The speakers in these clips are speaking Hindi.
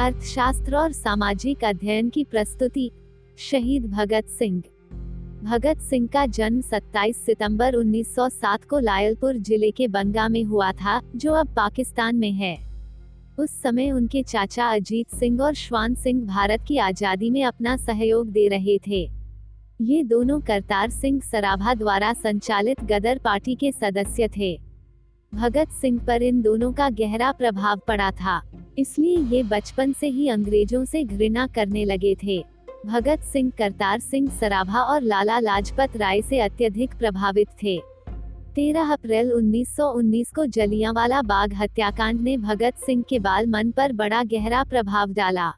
अर्थशास्त्र और सामाजिक अध्ययन की प्रस्तुति, शहीद भगत सिंह। भगत सिंह का जन्म 27 सितंबर 1907 को लायलपुर ज़िले के बंगा में हुआ था, जो अब पाकिस्तान में है। उस समय उनके चाचा अजीत सिंह और श्वान सिंह भारत की आज़ादी में अपना सहयोग दे रहे थे। ये दोनों करतार सिंह सराभा द्वारा संचालित गदर पार्टी के सदस्य थे। भगत सिंह पर इन दोनों का गहरा प्रभाव पड़ा था। इसलिए ये बचपन से ही अंग्रेज़ों से घृणा करने लगे थे। भगत सिंह, करतार सिंह, सराभा और लाला लाजपत राय से अत्यधिक प्रभावित थे। 13 अप्रैल 1919 को जलियांवाला बाग हत्याकांड ने भगत सिंह के बाल मन पर बड़ा गहरा प्रभाव डाला।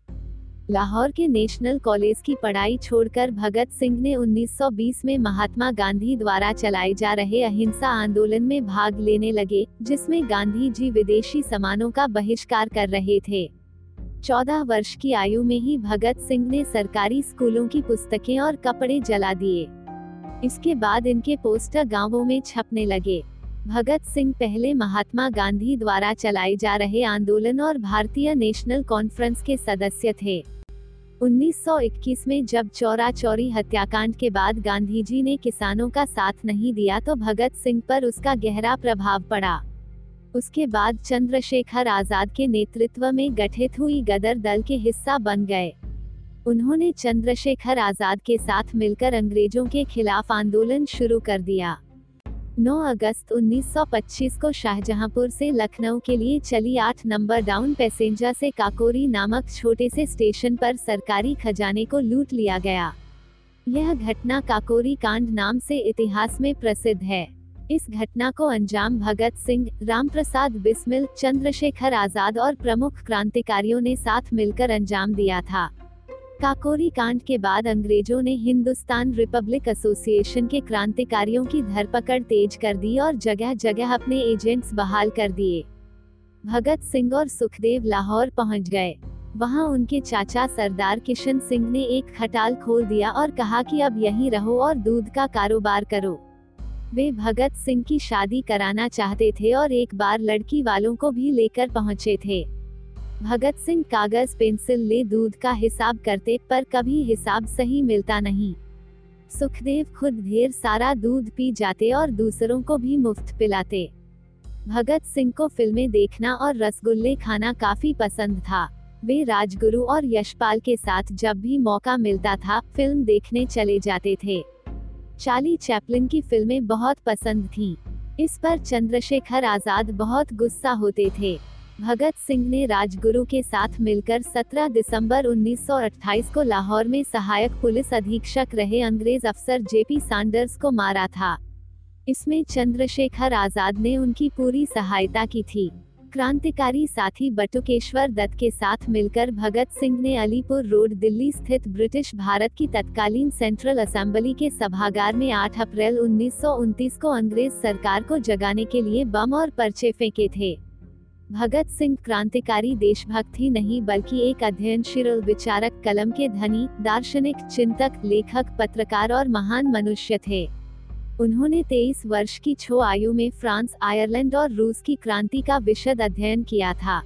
लाहौर के नेशनल कॉलेज की पढ़ाई छोड़कर भगत सिंह ने 1920 में महात्मा गांधी द्वारा चलाए जा रहे अहिंसा आंदोलन में भाग लेने लगे, जिसमें गांधी जी विदेशी सामानों का बहिष्कार कर रहे थे। चौदह वर्ष की आयु में ही भगत सिंह ने सरकारी स्कूलों की पुस्तकें और कपड़े जला दिए। इसके बाद इनके पोस्टर गाँवों में छपने लगे। भगत सिंह पहले महात्मा गांधी द्वारा चलाए जा रहे आंदोलन और भारतीय नेशनल कॉन्फ्रेंस के सदस्य थे। 1921 में जब चौरा चौरी हत्याकांड के बाद गांधी जी ने किसानों का साथ नहीं दिया तो भगत सिंह पर उसका गहरा प्रभाव पड़ा। उसके बाद चंद्रशेखर आज़ाद के नेतृत्व में गठित हुई गदर दल के हिस्सा बन गए। उन्होंने चंद्रशेखर आज़ाद के साथ मिलकर अंग्रेज़ों के खिलाफ आंदोलन शुरू कर दिया। 9 अगस्त 1925 को शाहजहांपुर से लखनऊ के लिए चली आठ नंबर डाउन पैसेंजर से काकोरी नामक छोटे से स्टेशन पर सरकारी खजाने को लूट लिया गया। यह घटना काकोरी कांड नाम से इतिहास में प्रसिद्ध है। इस घटना को अंजाम भगत सिंह राम प्रसाद बिस्मिल, चंद्रशेखर आज़ाद और प्रमुख क्रांतिकारियों ने साथ मिलकर अंजाम दिया था। काकोरी कांड के बाद अंग्रेज़ों ने हिंदुस्तान रिपब्लिक एसोसिएशन के क्रांतिकारियों की धरपकड़ तेज कर दी और जगह जगह अपने एजेंट्स बहाल कर दिए। भगत सिंह और सुखदेव लाहौर पहुँच गए। वहाँ उनके चाचा सरदार किशन सिंह ने एक खटाल खोल दिया और कहा कि अब यहीं रहो और दूध का कारोबार करो। वे भगत सिंह की शादी कराना चाहते थे और एक बार लड़की वालों को भी लेकर पहुँचे थे। भगत सिंह कागज़, पेंसिल ले दूध का हिसाब करते, पर कभी हिसाब सही मिलता नहीं। सुखदेव खुद ढेर सारा दूध पी जाते और दूसरों को भी मुफ़्त पिलाते। भगत सिंह को फ़िल्में देखना और रसगुल्ले खाना काफ़ी पसंद था। वे राजगुरु और यशपाल के साथ जब भी मौका मिलता था, फ़िल्म देखने चले जाते थे। चार्ली चैपलिन की फ़िल्में बहुत पसंद थीं। इस पर चंद्रशेखर आज़ाद बहुत गुस्सा होते थे। भगत सिंह ने राजगुरु के साथ मिलकर 17 दिसंबर 1928 को लाहौर में सहायक पुलिस अधीक्षक रहे अंग्रेज़ अफसर जेपी सैंडर्स को मारा था। इसमें चंद्रशेखर आज़ाद ने उनकी पूरी सहायता की थी। क्रांतिकारी साथी बटुकेश्वर दत्त के साथ मिलकर भगत सिंह ने अलीपुर रोड, दिल्ली स्थित ब्रिटिश भारत की तत्कालीन सेंट्रल असेंबली के सभागार में 8 अप्रैल उन्नीस सौ उनतीस को अंग्रेज़ सरकार को जगाने के लिए बम और पर्चे फेंके थे। भगत सिंह क्रांतिकारी देशभक्त ही नहीं बल्कि एक अध्ययनशील विचारक, कलम के धनी, दार्शनिक, चिंतक, लेखक, पत्रकार और महान मनुष्य थे। उन्होंने 23 वर्ष की छो आयु में फ्रांस, आयरलैंड और रूस की क्रांति का विशद अध्ययन किया था।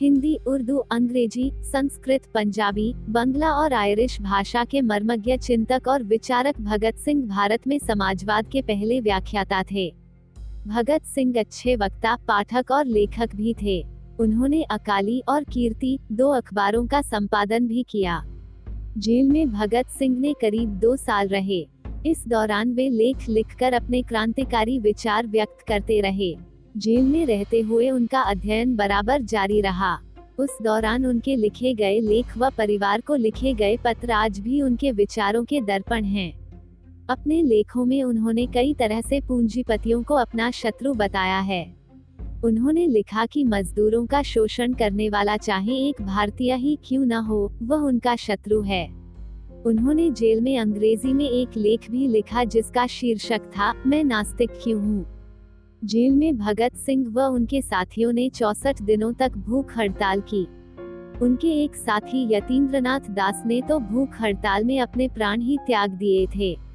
हिंदी, उर्दू, अंग्रेज़ी, संस्कृत, पंजाबी, बंगला और आयरिश भाषा के मर्मज्ञ चिंतक और विचारक भगत सिंह भारत में समाजवाद के पहले व्याख्याता थे। भगत सिंह अच्छे वक्ता, पाठक और लेखक भी थे। उन्होंने अकाली और कीर्ति, दो अखबारों का संपादन भी किया। जेल में भगत सिंह ने करीब दो साल रहे। इस दौरान वे लेख लिखकर अपने क्रांतिकारी विचार व्यक्त करते रहे। जेल में रहते हुए उनका अध्ययन बराबर जारी रहा। उस दौरान उनके लिखे गए लेख व परिवार को लिखे गए पत्र आज भी उनके विचारों के दर्पण हैं। अपने लेखों में उन्होंने कई तरह से पूंजीपतियों को अपना शत्रु बताया है। उन्होंने लिखा कि मजदूरों का शोषण करने वाला चाहे एक भारतीय ही क्यों न हो, वह उनका शत्रु है। उन्होंने जेल में अंग्रेज़ी में एक लेख भी लिखा जिसका शीर्षक था, मैं नास्तिक क्यों हूँ? जेल में भगत सिंह व उनके साथियों ने चौसठ दिनों तक भूख हड़ताल की। उनके एक साथी यतीन्द्रनाथ दास ने तो भूख हड़ताल में अपने प्राण ही त्याग दिए थे।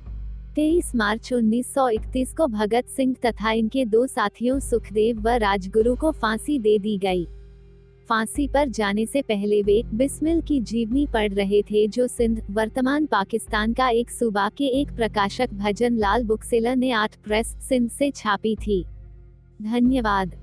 23 मार्च 1931 को भगत सिंह तथा इनके दो साथियों सुखदेव व राजगुरु को फांसी दे दी गई। फांसी पर जाने से पहले वे बिस्मिल की जीवनी पढ़ रहे थे जो सिंध, वर्तमान पाकिस्तान का एक सूबा के एक प्रकाशक भजन लाल बुकसेलर ने आठ प्रेस सिंध से छापी थी। धन्यवाद।